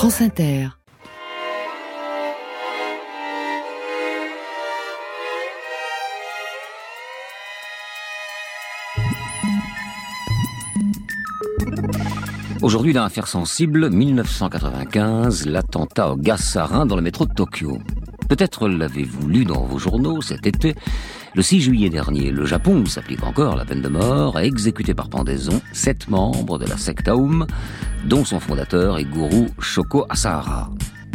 France Inter. Aujourd'hui, dans Affaire sensible, 1995, l'attentat au gaz sarin dans le métro de Tokyo. Peut-être l'avez-vous lu dans vos journaux cet été. Le 6 juillet dernier, le Japon, où s'applique encore la peine de mort, a exécuté par pendaison sept membres de la secte Aum, dont son fondateur et gourou Shoko Asahara.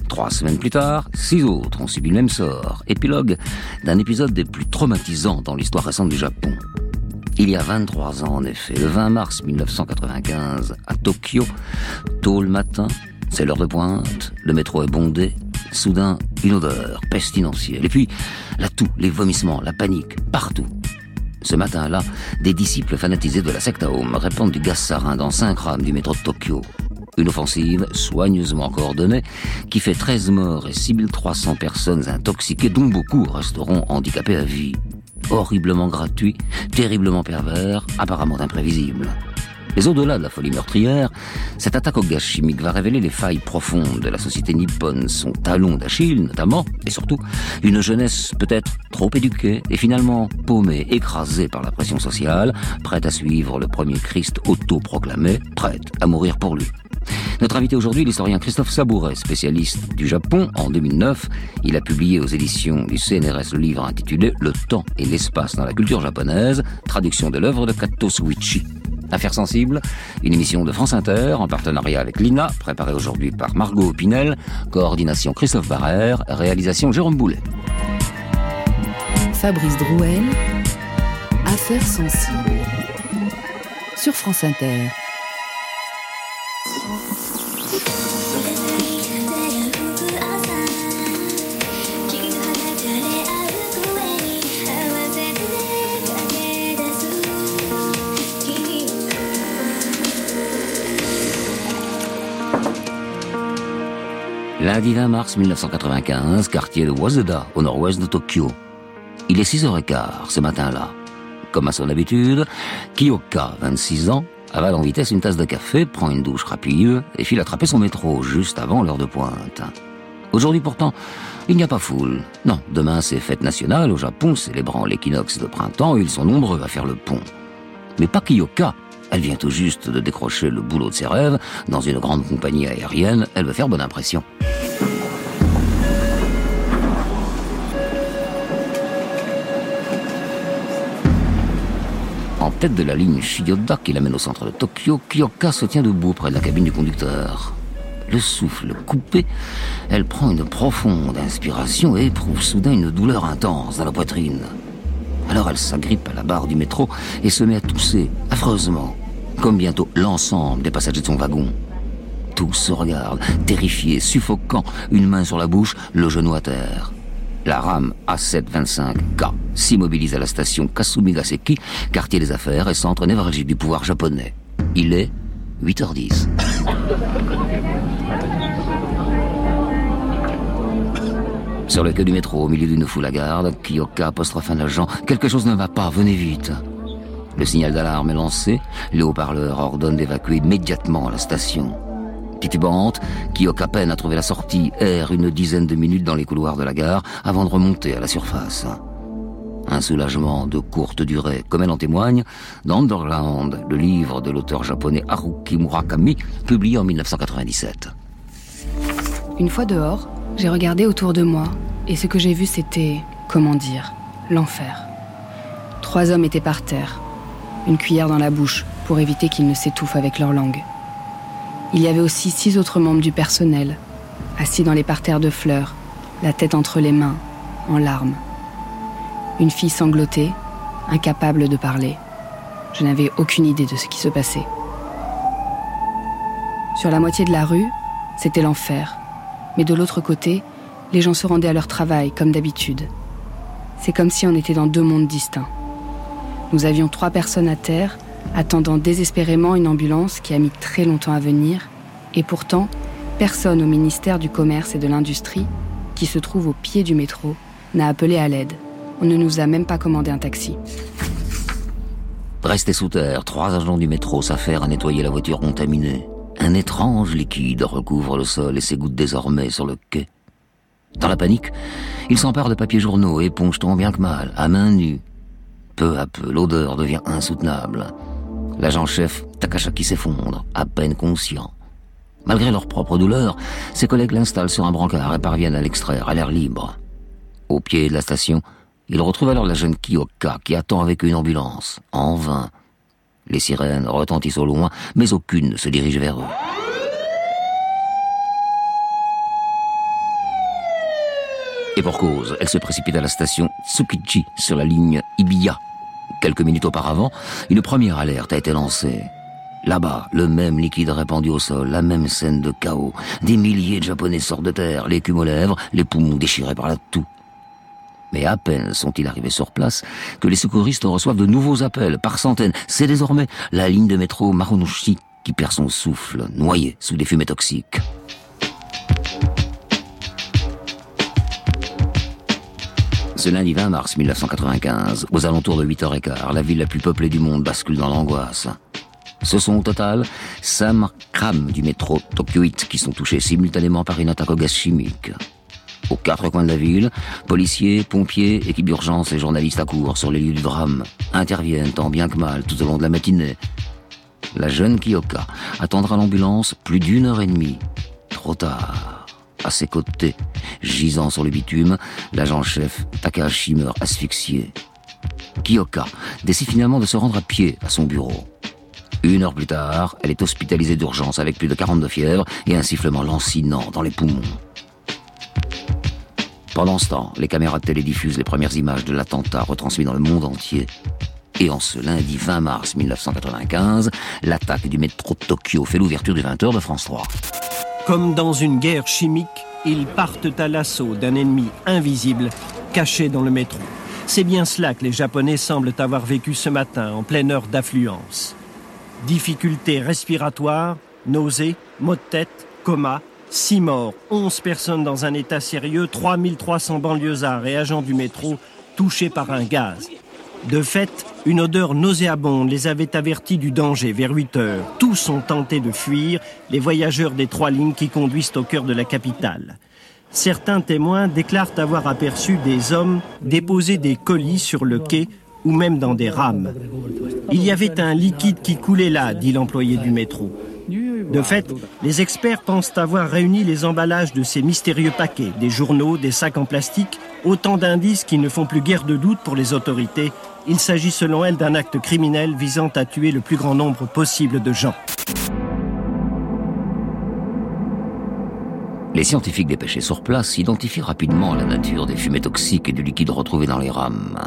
Trois semaines plus tard, six autres ont subi le même sort. Épilogue d'un épisode des plus traumatisants dans l'histoire récente du Japon. Il y a 23 ans, en effet, le 20 mars 1995, à Tokyo, tôt le matin, c'est l'heure de pointe, le métro est bondé, soudain, une odeur pestilentielle. Et puis, la toux, les vomissements, la panique, partout. Ce matin-là, des disciples fanatisés de la secte Aum répandent du gaz sarin dans cinq rames du métro de Tokyo. Une offensive soigneusement coordonnée qui fait 13 morts et 6300 personnes intoxiquées dont beaucoup resteront handicapés à vie horriblement gratuit, terriblement pervers, apparemment imprévisible. Mais au-delà de la folie meurtrière, cette attaque au gaz chimique va révéler les failles profondes de la société nippone, son talon d'Achille notamment, et surtout une jeunesse peut-être trop éduquée et finalement paumée, écrasée par la pression sociale, prête à suivre le premier Christ autoproclamé, prête à mourir pour lui. Notre invité aujourd'hui, l'historien Christophe Sabouret, spécialiste du Japon. En 2009, il a publié aux éditions du CNRS le livre intitulé Le temps et l'espace dans la culture japonaise, traduction de l'œuvre de Kato Suichi. Affaires sensibles, une émission de France Inter en partenariat avec l'INA, préparée aujourd'hui par Margot Pinel, coordination Christophe Barrère, réalisation Jérôme Boulet. Fabrice Drouel, Affaires sensibles. Sur France Inter. Lundi 20 mars 1995, quartier de Waseda, au nord-ouest de Tokyo. Il est 6h15 ce matin-là. Comme à son habitude, Kiyoka, 26 ans, avale en vitesse une tasse de café, prend une douche rapide et file attraper son métro juste avant l'heure de pointe. Aujourd'hui pourtant, il n'y a pas foule. Non, demain c'est fête nationale au Japon célébrant l'équinoxe de printemps et ils sont nombreux à faire le pont. Mais pas Kiyoka. Elle vient tout juste de décrocher le boulot de ses rêves dans une grande compagnie aérienne. Elle veut faire bonne impression. En tête de la ligne Shiyoda qui l'amène au centre de Tokyo, Kiyoka se tient debout près de la cabine du conducteur. Le souffle coupé, elle prend une profonde inspiration et éprouve soudain une douleur intense dans la poitrine. Alors elle s'agrippe à la barre du métro et se met à tousser, affreusement, comme bientôt l'ensemble des passagers de son wagon. Tous se regardent, terrifiés, suffocants, une main sur la bouche, le genou à terre. La rame A725K s'immobilise à la station Kasumigaseki, quartier des affaires et centre névralgique du pouvoir japonais. Il est 8h10. Sur le quai du métro, au milieu d'une foule à garde, Kiyoka apostrophe un agent. Quelque chose ne va pas, venez vite. Le signal d'alarme est lancé. Les haut-parleurs ordonnent d'évacuer immédiatement la station. Titubante, Kiyoka peine à trouver la sortie, erre une dizaine de minutes dans les couloirs de la gare avant de remonter à la surface. Un soulagement de courte durée, comme elle en témoigne, dans Underground, le livre de l'auteur japonais Haruki Murakami, publié en 1997. Une fois dehors, j'ai regardé autour de moi, et ce que j'ai vu, c'était, comment dire, l'enfer. Trois hommes étaient par terre, une cuillère dans la bouche pour éviter qu'ils ne s'étouffent avec leur langue. Il y avait aussi six autres membres du personnel, assis dans les parterres de fleurs, la tête entre les mains, en larmes. Une fille sanglotée, incapable de parler. Je n'avais aucune idée de ce qui se passait. Sur la moitié de la rue, c'était l'enfer. Mais de l'autre côté, les gens se rendaient à leur travail, comme d'habitude. C'est comme si on était dans deux mondes distincts. Nous avions trois personnes à terre, attendant désespérément une ambulance qui a mis très longtemps à venir, et pourtant, personne au ministère du Commerce et de l'Industrie, qui se trouve au pied du métro, n'a appelé à l'aide. On ne nous a même pas commandé un taxi. Restés sous terre, trois agents du métro s'affairent à nettoyer la voiture contaminée. Un étrange liquide recouvre le sol et s'égoutte désormais sur le quai. Dans la panique, il s'empare de papiers journaux, éponge tant bien que mal, à main nue. Peu à peu, l'odeur devient insoutenable. L'agent-chef Takashaki s'effondre, à peine conscient. Malgré leur propre douleur, ses collègues l'installent sur un brancard et parviennent à l'extraire à l'air libre. Au pied de la station, il retrouve alors la jeune Kiyoka qui attend avec une ambulance. En vain. Les sirènes retentissent au loin, mais aucune ne se dirige vers eux. Et pour cause, elle se précipite à la station Tsukichi sur la ligne Ibiya. Quelques minutes auparavant, une première alerte a été lancée. Là-bas, le même liquide répandu au sol, la même scène de chaos. Des milliers de Japonais sortent de terre, l'écume aux lèvres, les poumons déchirés par la toux. Mais à peine sont-ils arrivés sur place que les secouristes reçoivent de nouveaux appels par centaines. C'est désormais la ligne de métro Marunouchi qui perd son souffle, noyée sous des fumées toxiques. Ce lundi 20 mars 1995, aux alentours de 8h15, la ville la plus peuplée du monde bascule dans l'angoisse. Ce sont au total cinq crams du métro Tokyo 8 qui sont touchés simultanément par une attaque au gaz chimique. Aux quatre coins de la ville, policiers, pompiers, équipes d'urgence et journalistes accourent sur les lieux du drame, interviennent tant bien que mal tout au long de la matinée. La jeune Kiyoka attendra l'ambulance plus d'une heure et demie. Trop tard. À ses côtés, gisant sur le bitume, l'agent-chef Takahashi meurt asphyxié. Kiyoka décide finalement de se rendre à pied à son bureau. Une heure plus tard, elle est hospitalisée d'urgence avec plus de 42 fièvres et un sifflement lancinant dans les poumons. Pendant ce temps, les caméras de télé diffusent les premières images de l'attentat retransmis dans le monde entier. Et en ce lundi 20 mars 1995, l'attaque du métro de Tokyo fait l'ouverture du 20h de France 3. Comme dans une guerre chimique, ils partent à l'assaut d'un ennemi invisible caché dans le métro. C'est bien cela que les Japonais semblent avoir vécu ce matin en pleine heure d'affluence. Difficultés respiratoires, nausées, maux de tête, coma, 6 morts, 11 personnes dans un état sérieux, 3300 banlieusards et agents du métro touchés par un gaz. De fait, une odeur nauséabonde les avait avertis du danger vers 8 heures. Tous ont tenté de fuir, les voyageurs des trois lignes qui conduisent au cœur de la capitale. Certains témoins déclarent avoir aperçu des hommes déposer des colis sur le quai ou même dans des rames. Il y avait un liquide qui coulait là, dit l'employé du métro. De fait, les experts pensent avoir réuni les emballages de ces mystérieux paquets, des journaux, des sacs en plastique, autant d'indices qui ne font plus guère de doute pour les autorités. Il s'agit selon elles d'un acte criminel visant à tuer le plus grand nombre possible de gens. Les scientifiques dépêchés sur place identifient rapidement la nature des fumées toxiques et du liquide retrouvé dans les rames.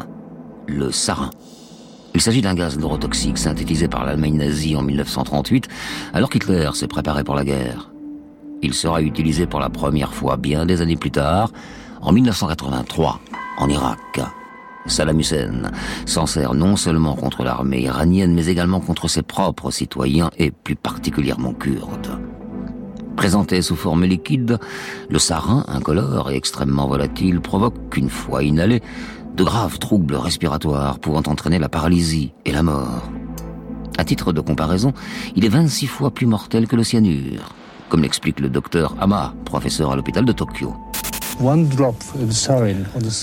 Le sarin. Il s'agit d'un gaz neurotoxique synthétisé par l'Allemagne nazie en 1938, alors qu'Hitler s'est préparé pour la guerre. Il sera utilisé pour la première fois bien des années plus tard, en 1983, en Irak. Saddam Hussein s'en sert non seulement contre l'armée iranienne, mais également contre ses propres citoyens et plus particulièrement kurdes. Présenté sous forme liquide, le sarin, incolore et extrêmement volatile, provoque, une fois inhalé, de graves troubles respiratoires pouvant entraîner la paralysie et la mort. À titre de comparaison, il est 26 fois plus mortel que le cyanure, comme l'explique le docteur Ama, professeur à l'hôpital de Tokyo.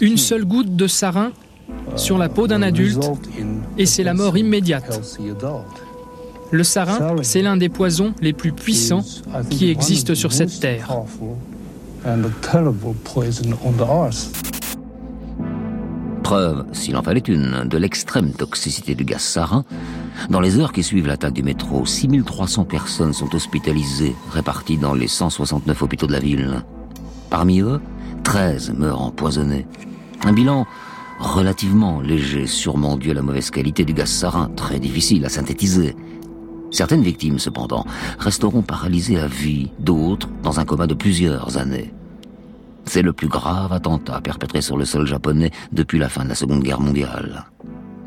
Une seule goutte de sarin sur la peau d'un adulte et c'est la mort immédiate. Le sarin, c'est l'un des poisons les plus puissants qui existent sur cette terre. Preuve, s'il en fallait une, de l'extrême toxicité du gaz sarin. Dans les heures qui suivent l'attaque du métro, 6300 personnes sont hospitalisées, réparties dans les 169 hôpitaux de la ville. Parmi eux, 13 meurent empoisonnés. Un bilan relativement léger, sûrement dû à la mauvaise qualité du gaz sarin, très difficile à synthétiser. Certaines victimes, cependant, resteront paralysées à vie, d'autres dans un coma de plusieurs années. C'est le plus grave attentat perpétré sur le sol japonais depuis la fin de la Seconde Guerre mondiale.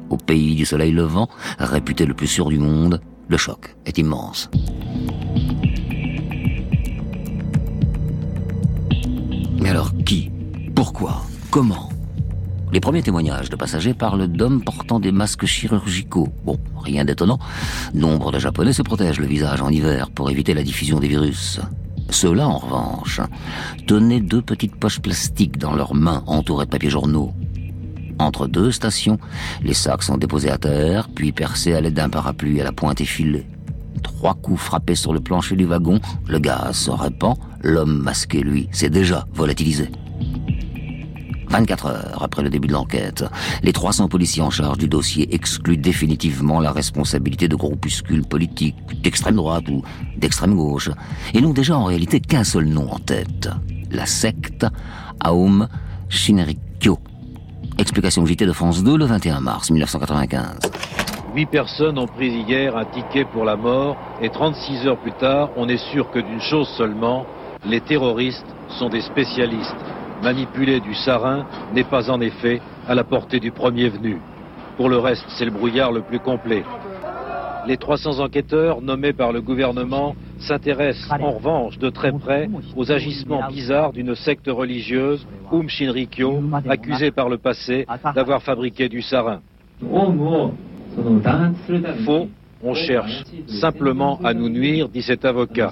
Au pays du soleil levant, réputé le plus sûr du monde, le choc est immense. Mais alors qui Pourquoi Comment? Les premiers témoignages de passagers parlent d'hommes portant des masques chirurgicaux. Bon, rien d'étonnant. Nombre de Japonais se protègent le visage en hiver pour éviter la diffusion des virus. Ceux-là, en revanche, tenaient deux petites poches plastiques dans leurs mains entourées de papiers journaux. Entre deux stations, les sacs sont déposés à terre, puis percés à l'aide d'un parapluie à la pointe effilée. Trois coups frappés sur le plancher du wagon, le gaz se répand, l'homme masqué, lui, s'est déjà volatilisé. 24 heures après le début de l'enquête, les 300 policiers en charge du dossier excluent définitivement la responsabilité de groupuscules politiques d'extrême droite ou d'extrême gauche, et n'ont déjà en réalité qu'un seul nom en tête, la secte Aum Shinrikyo. Explication JT de France 2 le 21 mars 1995. Huit personnes ont pris hier un ticket pour la mort et 36 heures plus tard, on est sûr que d'une chose seulement, les terroristes sont des spécialistes manipuler du sarin n'est pas en effet à la portée du premier venu. Pour le reste, c'est le brouillard le plus complet. Les 300 enquêteurs nommés par le gouvernement s'intéressent en revanche de très près aux agissements bizarres d'une secte religieuse, Um Shinrikyo, accusée par le passé d'avoir fabriqué du sarin. Faux, on cherche simplement à nous nuire, dit cet avocat.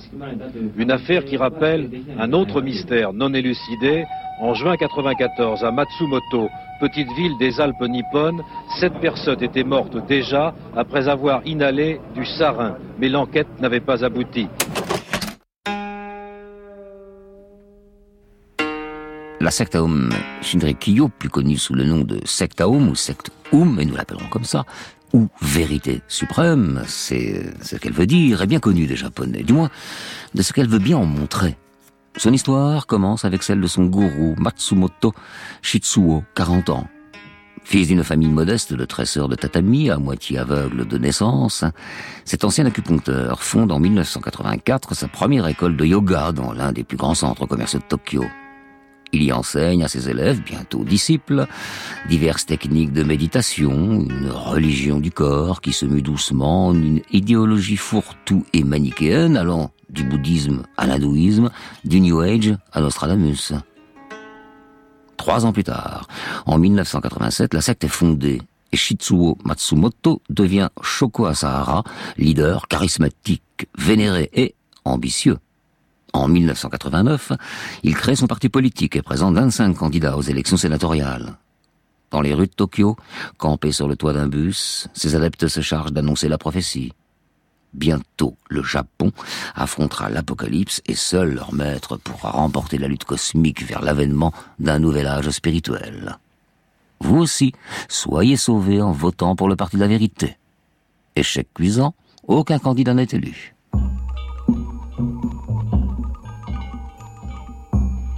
Une affaire qui rappelle un autre mystère non élucidé. En juin 1994, à Matsumoto, petite ville des Alpes nippones, sept personnes étaient mortes déjà après avoir inhalé du sarin. Mais l'enquête n'avait pas abouti. La secte Aum Shinrikyo, plus connue sous le nom de secte Aum ou secte Aum, et nous l'appellerons comme ça, ou vérité suprême, c'est ce qu'elle veut dire, est bien connue des Japonais, du moins de ce qu'elle veut bien en montrer. Son histoire commence avec celle de son gourou Matsumoto Shitsuo, 40 ans. Fils d'une famille modeste de tresseurs de tatami, à moitié aveugle de naissance, cet ancien acupuncteur fonde en 1984 sa première école de yoga dans l'un des plus grands centres commerciaux de Tokyo. Il y enseigne à ses élèves, bientôt disciples, diverses techniques de méditation, une religion du corps qui se mue doucement en une idéologie fourre-tout et manichéenne allant du bouddhisme à l'hindouisme, du New Age à Nostradamus. Trois ans plus tard, en 1987, la secte est fondée et Shitsuo Matsumoto devient Shoko Asahara, leader charismatique, vénéré et ambitieux. En 1989, il crée son parti politique et présente 25 candidats aux élections sénatoriales. Dans les rues de Tokyo, campés sur le toit d'un bus, ses adeptes se chargent d'annoncer la prophétie. Bientôt, le Japon affrontera l'apocalypse et seul leur maître pourra remporter la lutte cosmique vers l'avènement d'un nouvel âge spirituel. Vous aussi, soyez sauvés en votant pour le Parti de la vérité. Échec cuisant, aucun candidat n'est élu.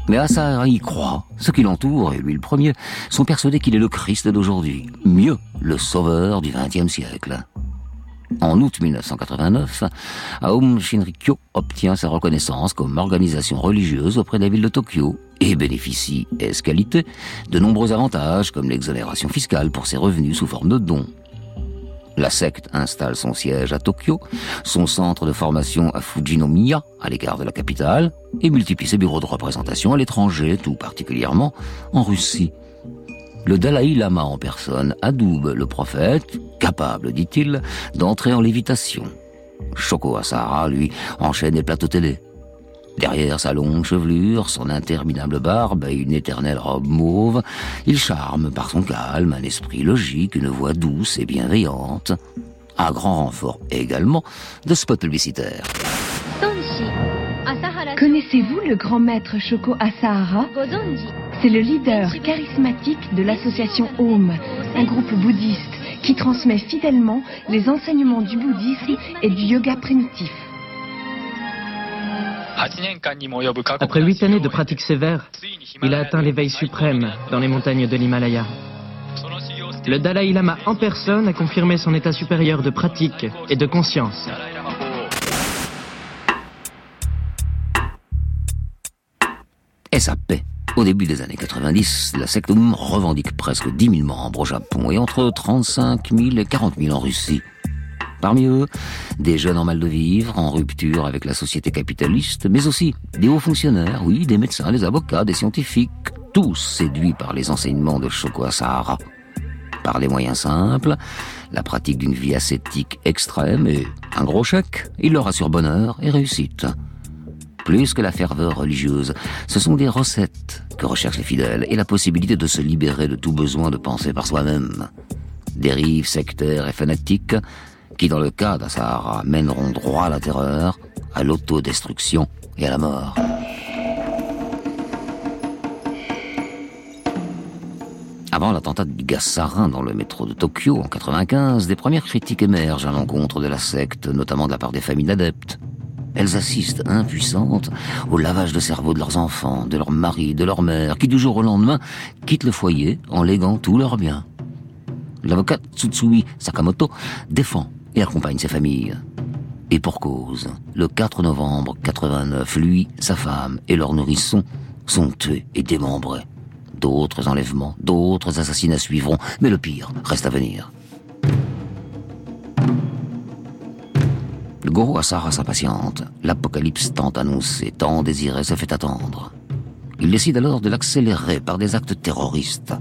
Mais Asahara y croit. Ceux qui l'entourent, et lui le premier, sont persuadés qu'il est le Christ d'aujourd'hui. Mieux, le sauveur du XXe siècle. En août 1989, Aum Shinrikyo obtient sa reconnaissance comme organisation religieuse auprès de la ville de Tokyo et bénéficie, est qualité, de nombreux avantages comme l'exonération fiscale pour ses revenus sous forme de dons. La secte installe son siège à Tokyo, son centre de formation à Fujinomiya, à l'écart de la capitale, et multiplie ses bureaux de représentation à l'étranger, tout particulièrement en Russie. Le Dalai Lama en personne adoube le prophète, capable, dit-il, d'entrer en lévitation. Shoko Asahara, lui, enchaîne les plateaux télé. Derrière sa longue chevelure, son interminable barbe et une éternelle robe mauve, il charme par son calme un esprit logique, une voix douce et bienveillante. Un grand renfort également de spots publicitaires. Connaissez-vous le grand maître Shoko Asahara? C'est le leader charismatique de l'association Om, un groupe bouddhiste qui transmet fidèlement les enseignements du bouddhisme et du yoga primitif. Après huit années de pratique sévère, il a atteint l'éveil suprême dans les montagnes de l'Himalaya. Le Dalai Lama en personne a confirmé son état supérieur de pratique et de conscience. Et sa paix. Au début des années 90, la secte revendique presque 10 000 membres au Japon et entre 35 000 et 40 000 en Russie. Parmi eux, des jeunes en mal de vivre, en rupture avec la société capitaliste, mais aussi des hauts fonctionnaires, oui, des médecins, des avocats, des scientifiques, tous séduits par les enseignements de Shoko Asahara. Par les moyens simples, la pratique d'une vie ascétique extrême et un gros chèque, il leur assure bonheur et réussite. Plus que la ferveur religieuse, ce sont des recettes que recherchent les fidèles et la possibilité de se libérer de tout besoin de penser par soi-même. Dérives sectaires et fanatiques qui, dans le cas d'un mèneront droit à la terreur, à l'autodestruction et à la mort. Avant l'attentat du gaz sarin dans le métro de Tokyo en 95, des premières critiques émergent à l'encontre de la secte, notamment de la part des familles d'adeptes. Elles assistent, impuissantes, au lavage de cerveau de leurs enfants, de leurs maris, de leurs mères, qui du jour au lendemain quittent le foyer en léguant tous leurs biens. L'avocat Tsutsui Sakamoto défend et accompagne ses familles. Et pour cause, le 4 novembre 89, lui, sa femme et leurs nourrissons sont tués et démembrés. D'autres enlèvements, d'autres assassinats suivront, mais le pire reste à venir. Le gourou Assara s'impatiente. L'apocalypse tant annoncé, tant désiré, se fait attendre. Il décide alors de l'accélérer par des actes terroristes.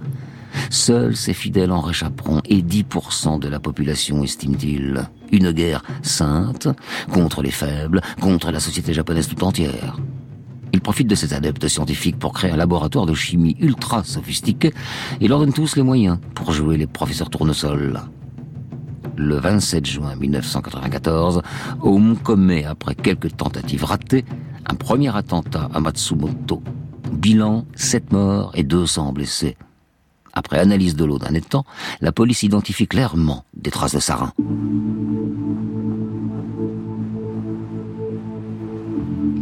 Seuls ses fidèles en réchapperont et 10% de la population, estime-t-il. Une guerre sainte contre les faibles, contre la société japonaise tout entière. Il profite de ses adeptes scientifiques pour créer un laboratoire de chimie ultra sophistiqué et leur tous les moyens pour jouer les professeurs tournesol. Le 27 juin 1994, Oum commet, après quelques tentatives ratées, un premier attentat à Matsumoto. Bilan, 7 morts et 200 blessés. Après analyse de l'eau d'un étang, la police identifie clairement des traces de sarin.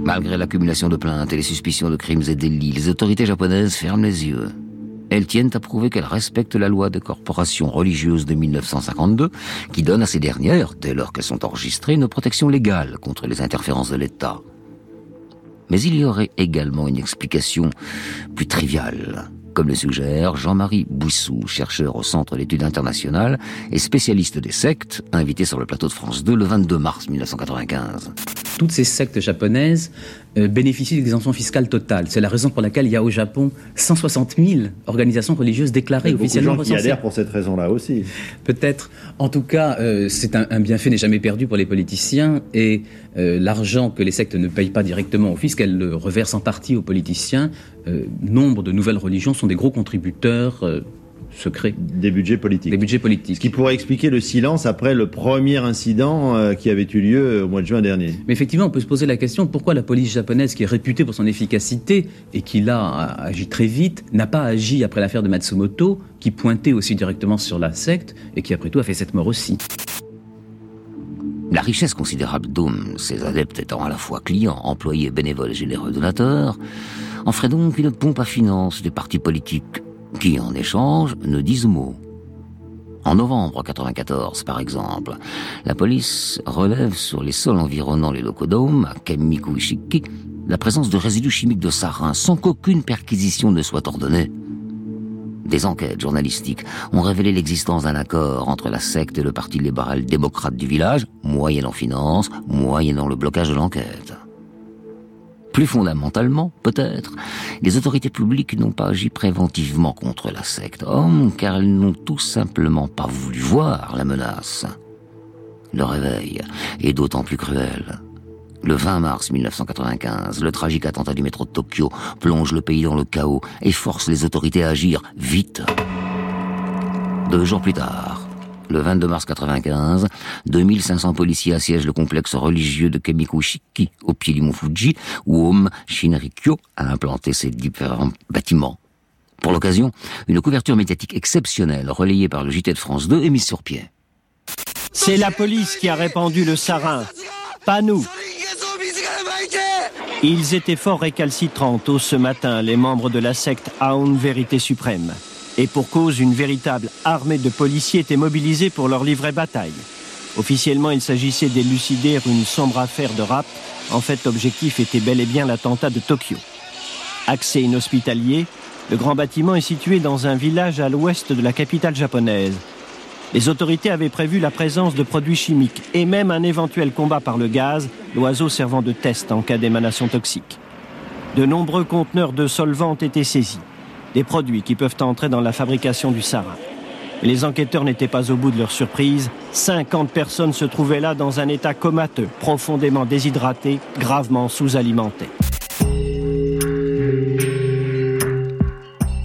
Malgré l'accumulation de plaintes et les suspicions de crimes et délits, les autorités japonaises ferment les yeux. Elles tiennent à prouver qu'elles respectent la loi des corporations religieuses de 1952, qui donne à ces dernières, dès lors qu'elles sont enregistrées, une protection légale contre les interférences de l'État. Mais il y aurait également une explication plus triviale comme le suggère Jean-Marie Bouissou, chercheur au Centre d'études internationales et spécialiste des sectes, invité sur le plateau de France 2 le 22 mars 1995. Toutes ces sectes japonaises euh, bénéficient d'exemption fiscale totale. C'est la raison pour laquelle il y a au Japon 160 000 organisations religieuses déclarées officiellement recensées. Il y adhèrent pour cette raison-là aussi. Peut-être. En tout cas, euh, c'est un, bienfait n'est jamais perdu pour les politiciens et euh, l'argent que les sectes ne payent pas directement au fisc, elles le reversent en partie aux politiciens. nombre de nouvelles religions sont des gros contributeurs secret. Des budgets politiques. Des budgets politiques. Ce qui pourrait expliquer le silence après le premier incident euh, qui avait eu lieu au mois de juin dernier. Mais effectivement, on peut se poser la question pourquoi la police japonaise, qui est réputée pour son efficacité et qui là agi très vite, n'a pas agi après l'affaire de Matsumoto, qui pointait aussi directement sur la secte et qui après tout a fait cette mort aussi. La richesse considérable d'Oum, ses adeptes étant à la fois clients, employés, bénévoles et généreux donateurs, en ferait donc une pompe à finances des partis politiques qui, en échange, ne disent mot. En novembre 1994, par exemple, la police relève sur les sols environnant les locaux d'Aum, à Kemiku-Ishiki, la présence de résidus chimiques de sarin sans qu'aucune perquisition ne soit ordonnée. Des enquêtes journalistiques ont révélé l'existence d'un accord entre la secte et le parti libéral démocrate du village, moyennant finance, moyennant le blocage de l'enquête. Plus fondamentalement, peut-être, les autorités publiques n'ont pas agi préventivement contre la secte homme, car elles n'ont tout simplement pas voulu voir la menace. Le réveil est d'autant plus cruel. Le 20 mars 1995, le tragique attentat du métro de Tokyo plonge le pays dans le chaos et force les autorités à agir vite. Deux jours plus tard, le 22 mars 95, 2500 policiers assiègent le complexe religieux de Kemikushiki, au pied du mont Fuji, où Om Shinrikyo a implanté ses différents bâtiments. Pour l'occasion, une couverture médiatique exceptionnelle, relayée par le JT de France 2, est mise sur pied. C'est la police qui a répandu le sarin, pas nous. Ils étaient fort récalcitrants tôt ce matin, les membres de la secte Aoun Vérité Suprême. Et pour cause, une véritable armée de policiers était mobilisée pour leur livrer bataille. Officiellement, il s'agissait d'élucider une sombre affaire de rap. En fait, l'objectif était bel et bien l'attentat de Tokyo. Accès inhospitalier, le grand bâtiment est situé dans un village à l'ouest de la capitale japonaise. Les autorités avaient prévu la présence de produits chimiques et même un éventuel combat par le gaz, l'oiseau servant de test en cas d'émanation toxique. De nombreux conteneurs de solvants ont été saisis. Des produits qui peuvent entrer dans la fabrication du sarin. Les enquêteurs n'étaient pas au bout de leur surprise. 50 personnes se trouvaient là dans un état comateux, profondément déshydratés, gravement sous-alimentés.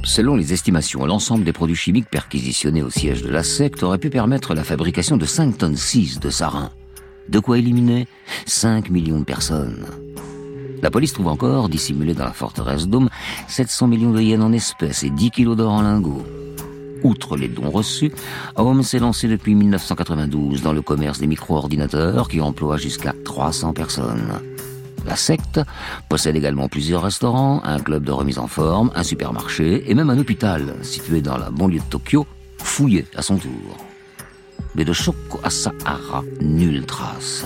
Selon les estimations, l'ensemble des produits chimiques perquisitionnés au siège de la secte aurait pu permettre la fabrication de 5 tonnes 6 de sarin. De quoi éliminer 5 millions de personnes. La police trouve encore, dissimulé dans la forteresse d'Homme, 700 millions de yens en espèces et 10 kilos d'or en lingots. Outre les dons reçus, Holmes s'est lancé depuis 1992 dans le commerce des micro-ordinateurs qui emploie jusqu'à 300 personnes. La secte possède également plusieurs restaurants, un club de remise en forme, un supermarché et même un hôpital situé dans la banlieue de Tokyo, fouillé à son tour. Mais de Shoko Asahara, nulle trace.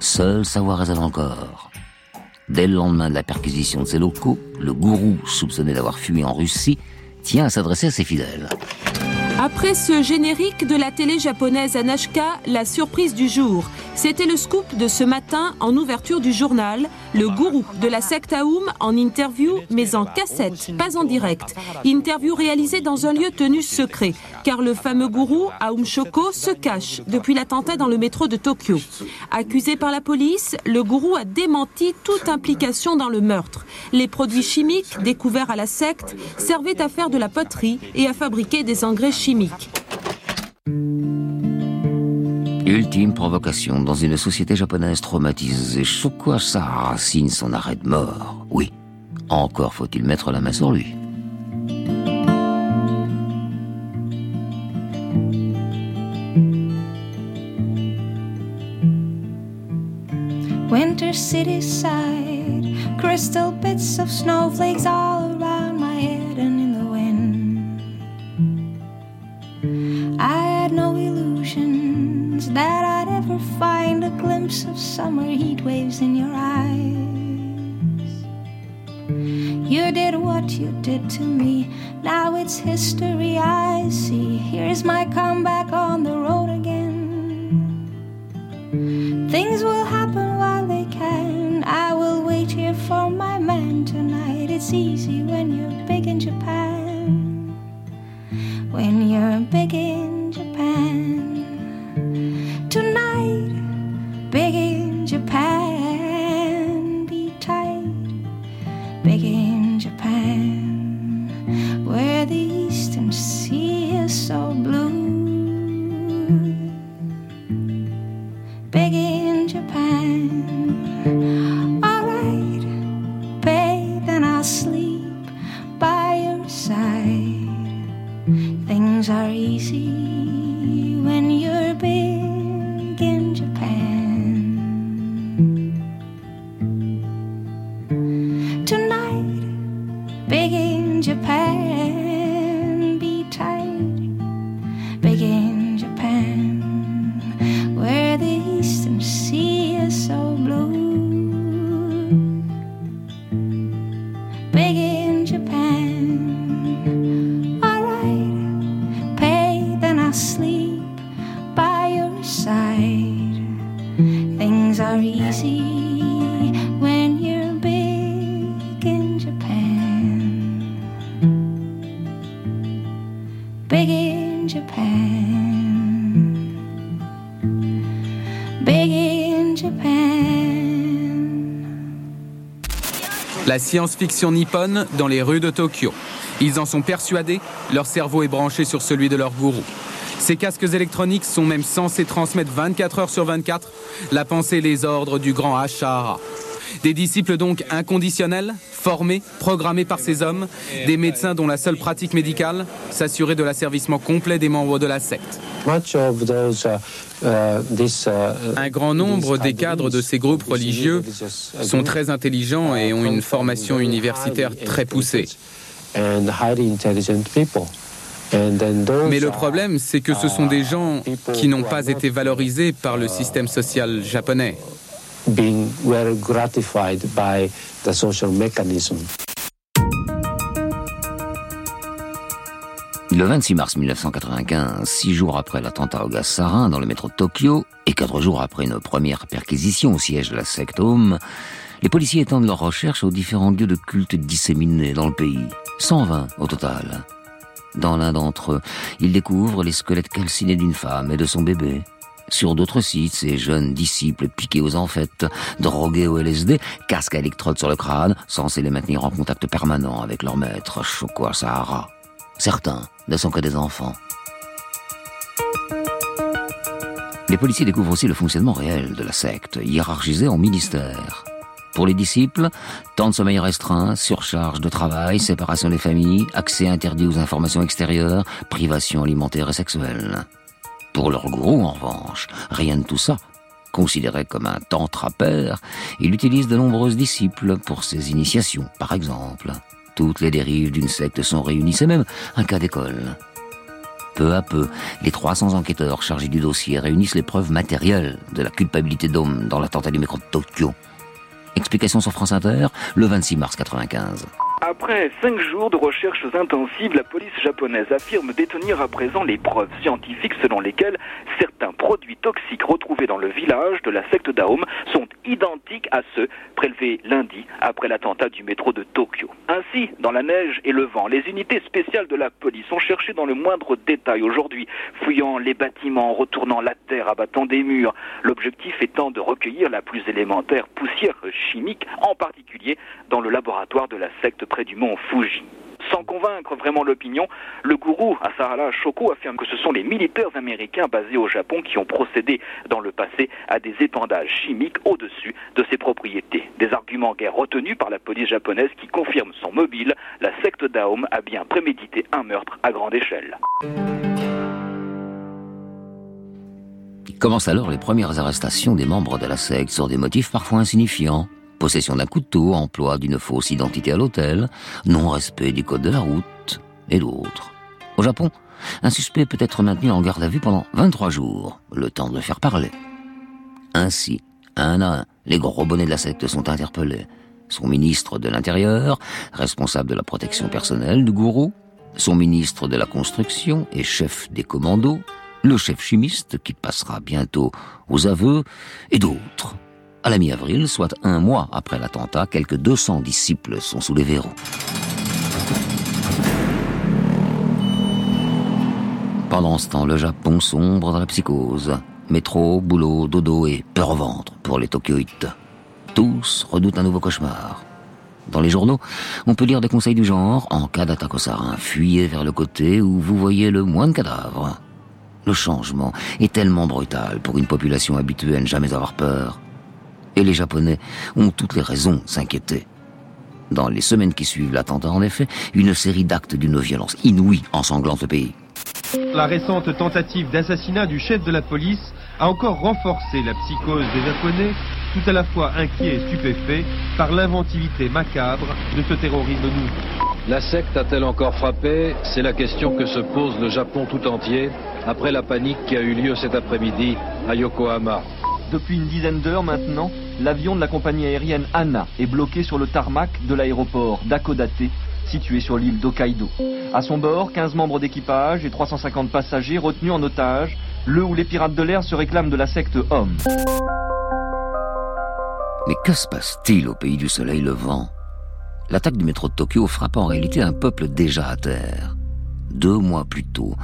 Seul savoir résonne encore. Dès le lendemain de la perquisition de ses locaux, le gourou, soupçonné d'avoir fui en Russie, tient à s'adresser à ses fidèles. Après ce générique de la télé japonaise Anashka, la surprise du jour. C'était le scoop de ce matin en ouverture du journal. Le gourou de la secte Aoum en interview, mais en cassette, pas en direct. Interview réalisée dans un lieu tenu secret, car le fameux gourou Aoum Shoko se cache depuis l'attentat dans le métro de Tokyo. Accusé par la police, le gourou a démenti toute implication dans le meurtre. Les produits chimiques découverts à la secte servaient à faire de la poterie et à fabriquer des engrais chimiques Ultime provocation dans une société japonaise traumatisée. Shoko Asahara signe son arrêt de mort. Oui, encore faut-il mettre la main sur lui. Winter city side, crystal bits of snowflakes all that I'd ever find a glimpse of summer heat waves in your eyes. You did what you did to me, now it's history I see. Here's my comeback on the road again. Things will happen while they can. I will wait here for my man tonight. It's easy when you're big in Japan. When you're big in La science-fiction nippone dans les rues de Tokyo. Ils en sont persuadés, leur cerveau est branché sur celui de leur gourou. Ces casques électroniques sont même censés transmettre 24 heures sur 24 la pensée et les ordres du grand Ashara. Des disciples donc inconditionnels, formés, programmés par ces hommes, des médecins dont la seule pratique médicale, s'assurer de l'asservissement complet des membres de la secte. Un grand nombre des cadres de ces groupes religieux sont très intelligents et ont une formation universitaire très poussée. Mais le problème, c'est que ce sont des gens qui n'ont pas été valorisés par le système social japonais. Le 26 mars 1995, six jours après l'attentat au gaz sarin dans le métro de Tokyo, et quatre jours après une première perquisition au siège de la secte Home, Les policiers étendent leurs recherches aux différents lieux de culte disséminés dans le pays. 120 au total. Dans l'un d'entre eux, ils découvrent les squelettes calcinés d'une femme et de son bébé. Sur d'autres sites, ces jeunes disciples piqués aux enfêtes, drogués au LSD, casques à électrodes sur le crâne, censés les maintenir en contact permanent avec leur maître, Choco Sahara. Certains ne sont que des enfants. Les policiers découvrent aussi le fonctionnement réel de la secte, hiérarchisée en ministères. Pour les disciples, temps de sommeil restreint, surcharge de travail, séparation des familles, accès interdit aux informations extérieures, privation alimentaire et sexuelle. Pour leur gourou, en revanche, rien de tout ça. Considéré comme un tantra père, il utilise de nombreuses disciples pour ses initiations, par exemple. Toutes les dérives d'une secte sont réunies, c'est même un cas d'école. Peu à peu, les 300 enquêteurs chargés du dossier réunissent les preuves matérielles de la culpabilité d'homme dans l'attentat du métro de Tokyo. Explication sur France Inter, le 26 mars 95. Après cinq jours de recherches intensives, la police japonaise affirme détenir à présent les preuves scientifiques selon lesquelles certains produits toxiques retrouvés dans le village de la secte d'Aum sont identiques à ceux prélevés lundi après l'attentat du métro de Tokyo. Ainsi, dans la neige et le vent, les unités spéciales de la police ont cherché dans le moindre détail aujourd'hui, fouillant les bâtiments, retournant la terre, abattant des murs, l'objectif étant de recueillir la plus élémentaire poussière chimique, en particulier dans le laboratoire de la secte du mont Fuji. Sans convaincre vraiment l'opinion, le gourou Asahara Shoko affirme que ce sont les militaires américains basés au Japon qui ont procédé dans le passé à des épandages chimiques au-dessus de ses propriétés. Des arguments guère retenus par la police japonaise qui confirme son mobile, la secte d'Aum a bien prémédité un meurtre à grande échelle. Commencent alors les premières arrestations des membres de la secte sur des motifs parfois insignifiants possession d'un couteau, emploi d'une fausse identité à l'hôtel, non-respect du code de la route, et d'autres. Au Japon, un suspect peut être maintenu en garde à vue pendant 23 jours, le temps de le faire parler. Ainsi, un à un, les gros bonnets de la secte sont interpellés. Son ministre de l'Intérieur, responsable de la protection personnelle du gourou, son ministre de la Construction et chef des commandos, le chef chimiste qui passera bientôt aux aveux, et d'autres. À la mi-avril, soit un mois après l'attentat, quelques 200 disciples sont sous les verrous. Pendant ce temps, le Japon sombre dans la psychose. Métro, boulot, dodo et peur au ventre pour les Tokyoïtes. Tous redoutent un nouveau cauchemar. Dans les journaux, on peut lire des conseils du genre, en cas d'attaque au sarin, fuyez vers le côté où vous voyez le moins de cadavres. Le changement est tellement brutal pour une population habituée à ne jamais avoir peur et les Japonais ont toutes les raisons de s'inquiéter. Dans les semaines qui suivent l'attentat, en effet, une série d'actes d'une violence inouïe ensanglante le pays. La récente tentative d'assassinat du chef de la police a encore renforcé la psychose des Japonais, tout à la fois inquiets et stupéfaits par l'inventivité macabre de ce terrorisme nouveau. La secte a-t-elle encore frappé? C'est la question que se pose le Japon tout entier après la panique qui a eu lieu cet après-midi à Yokohama. Depuis une dizaine d'heures maintenant, l'avion de la compagnie aérienne ANA est bloqué sur le tarmac de l'aéroport d'Akodate, situé sur l'île d'Hokkaido. À son bord, 15 membres d'équipage et 350 passagers retenus en otage, le ou les pirates de l'air se réclament de la secte Homme. Mais que se passe-t-il au pays du soleil levant? L'attaque du métro de Tokyo frappe en réalité un peuple déjà à terre deux mois plus tôt,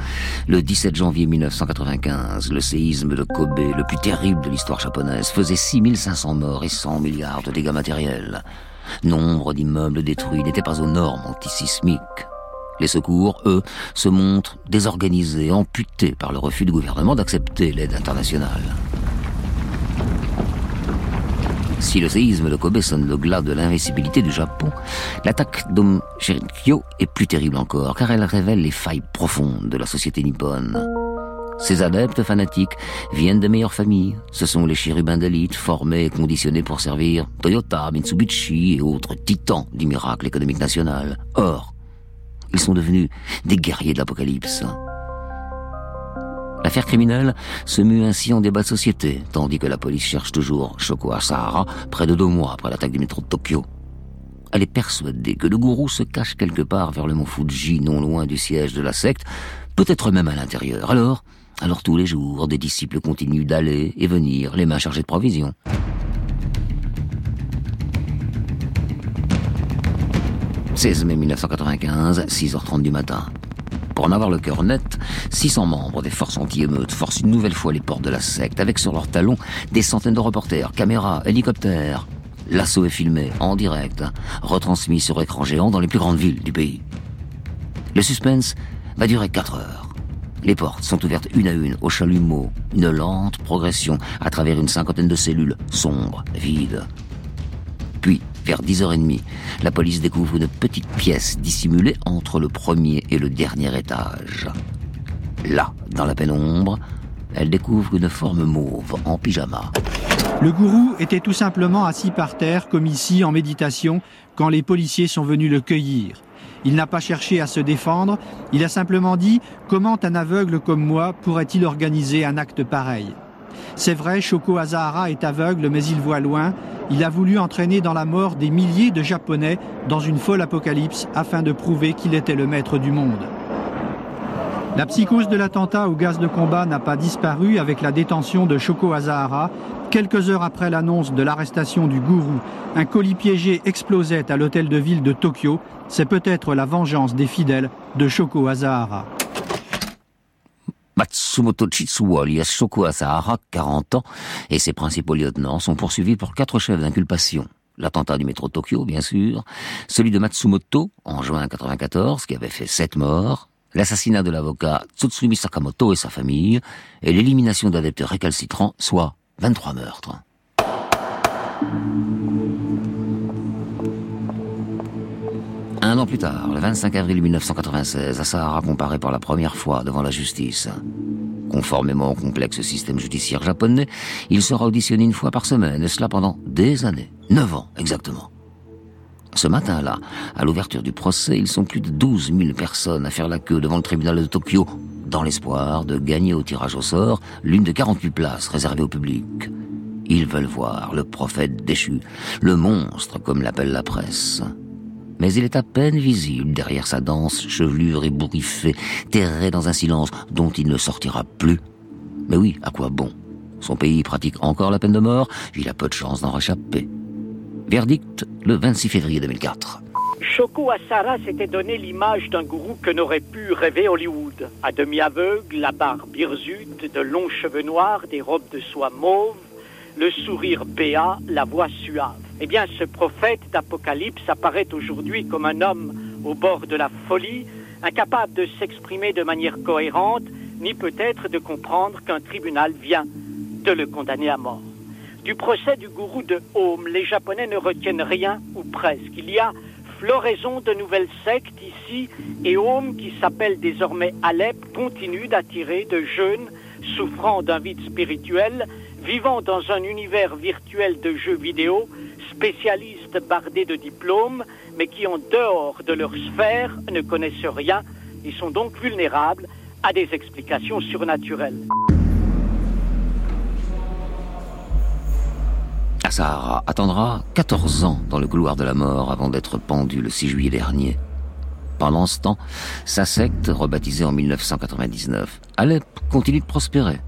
le 17 janvier 1995, le séisme de Kobe, le plus terrible de l'histoire japonaise, faisait 6500 morts et 100 milliards de dégâts matériels. Nombre d'immeubles détruits n'étaient pas aux normes antisismiques. Les secours, eux, se montrent désorganisés, amputés par le refus du gouvernement d'accepter l'aide internationale. Si le séisme de Kobe sonne le glas de l'invincibilité du Japon, l'attaque d'Om est plus terrible encore, car elle révèle les failles profondes de la société nippone. Ces adeptes fanatiques viennent de meilleures familles. Ce sont les chérubins d'élite formés et conditionnés pour servir Toyota, Mitsubishi et autres titans du miracle économique national. Or, ils sont devenus des guerriers de l'apocalypse. L'affaire criminelle se mue ainsi en débat de société, tandis que la police cherche toujours Shoko Asahara, près de deux mois après l'attaque du métro de Tokyo. Elle est persuadée que le gourou se cache quelque part vers le mont Fuji, non loin du siège de la secte, peut-être même à l'intérieur. Alors, alors tous les jours, des disciples continuent d'aller et venir, les mains chargées de provisions. 16 mai 1995, 6h30 du matin. Pour en avoir le cœur net, 600 membres des forces anti-émeutes forcent une nouvelle fois les portes de la secte, avec sur leurs talons des centaines de reporters, caméras, hélicoptères. L'assaut est filmé en direct, retransmis sur écran géant dans les plus grandes villes du pays. Le suspense va durer 4 heures. Les portes sont ouvertes une à une au chalumeau, une lente progression à travers une cinquantaine de cellules sombres, vides. Puis, vers 10h30, la police découvre une petite pièce dissimulée entre le premier et le dernier étage. Là, dans la pénombre, elle découvre une forme mauve en pyjama. Le gourou était tout simplement assis par terre, comme ici, en méditation, quand les policiers sont venus le cueillir. Il n'a pas cherché à se défendre, il a simplement dit comment un aveugle comme moi pourrait-il organiser un acte pareil? C'est vrai, Shoko Azahara est aveugle, mais il voit loin. Il a voulu entraîner dans la mort des milliers de Japonais dans une folle apocalypse afin de prouver qu'il était le maître du monde. La psychose de l'attentat au gaz de combat n'a pas disparu avec la détention de Shoko Azahara. Quelques heures après l'annonce de l'arrestation du gourou, un colis piégé explosait à l'hôtel de ville de Tokyo. C'est peut-être la vengeance des fidèles de Shoko Azahara. Matsumoto Chitsuo, alias Shoko Asahara, 40 ans, et ses principaux lieutenants sont poursuivis pour quatre chefs d'inculpation. L'attentat du métro Tokyo, bien sûr, celui de Matsumoto, en juin 94, qui avait fait sept morts, l'assassinat de l'avocat Tsutsumi Sakamoto et sa famille, et l'élimination d'adeptes récalcitrants, soit 23 meurtres. Un an plus tard, le 25 avril 1996, Asahara comparé pour la première fois devant la justice. Conformément au complexe système judiciaire japonais, il sera auditionné une fois par semaine, et cela pendant des années. Neuf ans, exactement. Ce matin-là, à l'ouverture du procès, ils sont plus de 12 000 personnes à faire la queue devant le tribunal de Tokyo, dans l'espoir de gagner au tirage au sort l'une de 48 places réservées au public. Ils veulent voir le prophète déchu, le monstre comme l'appelle la presse. Mais il est à peine visible derrière sa dense chevelure ébouriffée, terré dans un silence dont il ne sortira plus. Mais oui, à quoi bon? Son pays pratique encore la peine de mort, il a peu de chance d'en réchapper. Verdict le 26 février 2004. Shoko Asara s'était donné l'image d'un gourou que n'aurait pu rêver Hollywood. À demi aveugle, la barbe hirsute, de longs cheveux noirs, des robes de soie mauve, le sourire béat, la voix suave. Eh bien, ce prophète d'Apocalypse apparaît aujourd'hui comme un homme au bord de la folie, incapable de s'exprimer de manière cohérente, ni peut-être de comprendre qu'un tribunal vient de le condamner à mort. Du procès du gourou de Home, les Japonais ne retiennent rien, ou presque. Il y a floraison de nouvelles sectes ici, et Home, qui s'appelle désormais Alep, continue d'attirer de jeunes souffrant d'un vide spirituel, vivant dans un univers virtuel de jeux vidéo, spécialistes bardés de diplômes, mais qui en dehors de leur sphère ne connaissent rien et sont donc vulnérables à des explications surnaturelles. Asahara attendra 14 ans dans le couloir de la mort avant d'être pendu le 6 juillet dernier. Pendant ce temps, sa secte, rebaptisée en 1999, Alep, continue de prospérer.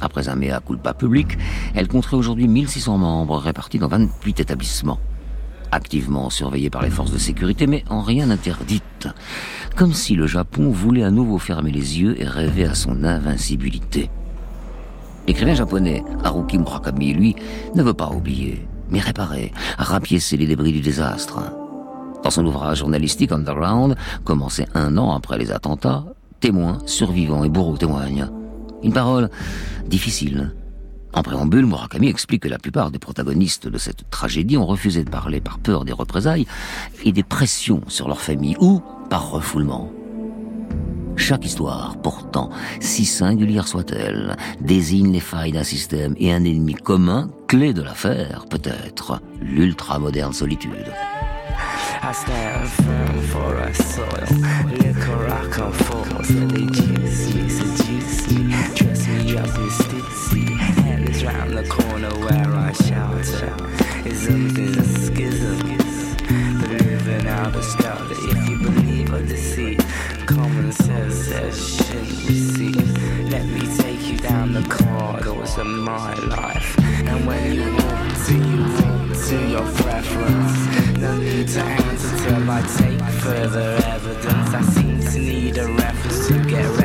Après un mea culpa public, elle compterait aujourd'hui 1600 membres répartis dans 28 établissements. Activement surveillés par les forces de sécurité, mais en rien interdite. Comme si le Japon voulait à nouveau fermer les yeux et rêver à son invincibilité. L'écrivain japonais Haruki Murakami, lui, ne veut pas oublier, mais réparer, rapiécer les débris du désastre. Dans son ouvrage journalistique Underground, commencé un an après les attentats, témoins, survivants et bourreaux témoignent. Une parole difficile. En préambule, Murakami explique que la plupart des protagonistes de cette tragédie ont refusé de parler par peur des représailles et des pressions sur leur famille ou par refoulement. Chaque histoire, pourtant, si singulière soit-elle, désigne les failles d'un système et un ennemi commun, clé de l'affaire, peut-être, l'ultra-moderne solitude. Stitsy. And it's round the corner where I shelter. Isms is a schism. Believing out the scout if you believe or deceit. Common sense says shouldn't receive. Let me take you down the corridors of my life. And when you walk to, you walk to your preference. No need to answer till I take take further evidence. I seem to need a reference to get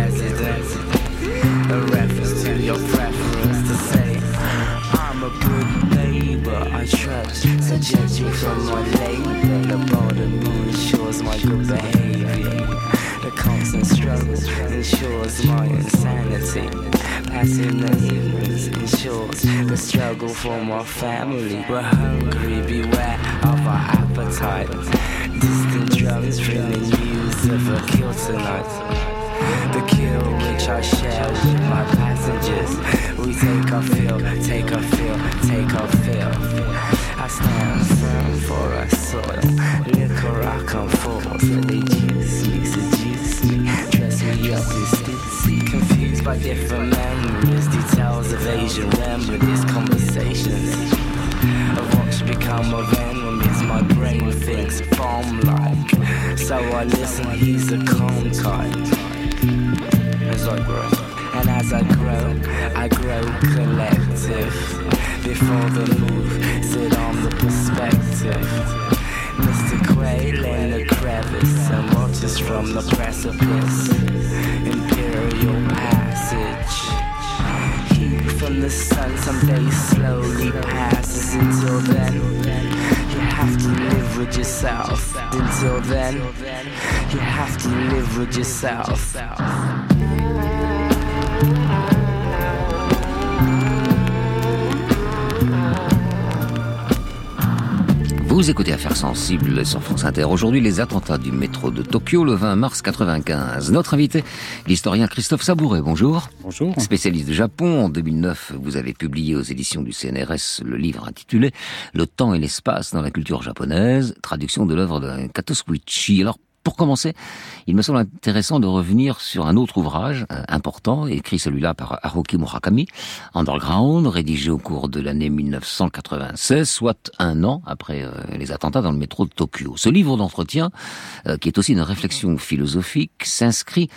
So judging from my labor, the border ensures my good behavior. The constant struggle ensures my insanity. Passing the evenings ensures the struggle for my family. We're hungry, beware of our appetite. Distant drums bringing news of a kill tonight. The kill which I share with my passengers. We take our fill, take our fill, take our fill. I stand firm for our soil. Liquor I come forth, they juice me, seduce me, dress me up in stitsy. Confused by different memories, details of Asian remedies, conversations of what's become of enemies. My brain thinks bomb like, so I listen. He's a calm type as I grow. And as I grow, I grow collective. Before the move, sit on the perspective. Mr. Quail in the crevice and watches from the precipice. Imperial passage. Heat from the sun someday slowly passes. Until then, you have to live with yourself. Until then, you have to live with yourself. Vous écoutez Affaires sensibles sur France Inter. Aujourd'hui, les attentats du métro de Tokyo le 20 mars 95. Notre invité, l'historien Christophe Sabouret. Bonjour. Bonjour. Spécialiste de Japon. En 2009, vous avez publié aux éditions du CNRS le livre intitulé Le temps et l'espace dans la culture japonaise, traduction de l'œuvre de Kato Squichi. Alors, pour commencer, il me semble intéressant de revenir sur un autre ouvrage euh, important, écrit celui-là par Haruki Murakami, Underground, rédigé au cours de l'année 1996, soit un an après euh, les attentats dans le métro de Tokyo. Ce livre d'entretien, euh, qui est aussi une réflexion philosophique, s'inscrit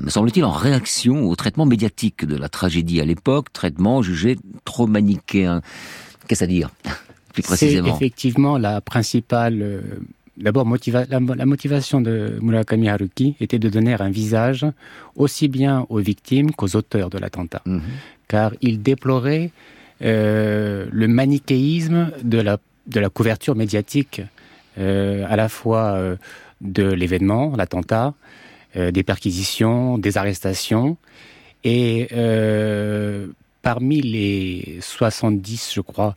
me semble-t-il, en réaction au traitement médiatique de la tragédie à l'époque, traitement jugé trop manichéen. Qu'est-ce à dire plus précisément? C'est effectivement la principale D'abord, la, motivation de Murakami Haruki était de donner un visage aussi bien aux victimes qu'aux auteurs de l'attentat, mhm. car il déplorait euh, le manichéisme de la, de la couverture médiatique, euh, à la fois euh, de l'événement, l'attentat, des perquisitions, des arrestations, et parmi les 70, je crois,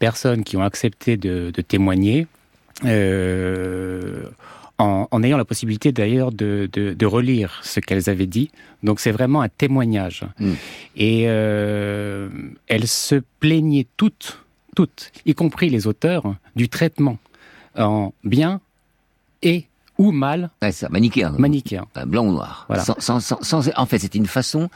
personnes qui ont accepté de témoigner, en, en, ayant la possibilité d'ailleurs de, de, de, relire ce qu'elles avaient dit. Donc c'est vraiment un témoignage. Mm. Et euh, elles se plaignaient toutes, toutes, y compris les auteurs, du traitement en bien et ou mal. Ouais, ça, manichéen. Manichéen. Blanc ou noir. Voilà. Sans, sans, sans, en fait, c'est une façon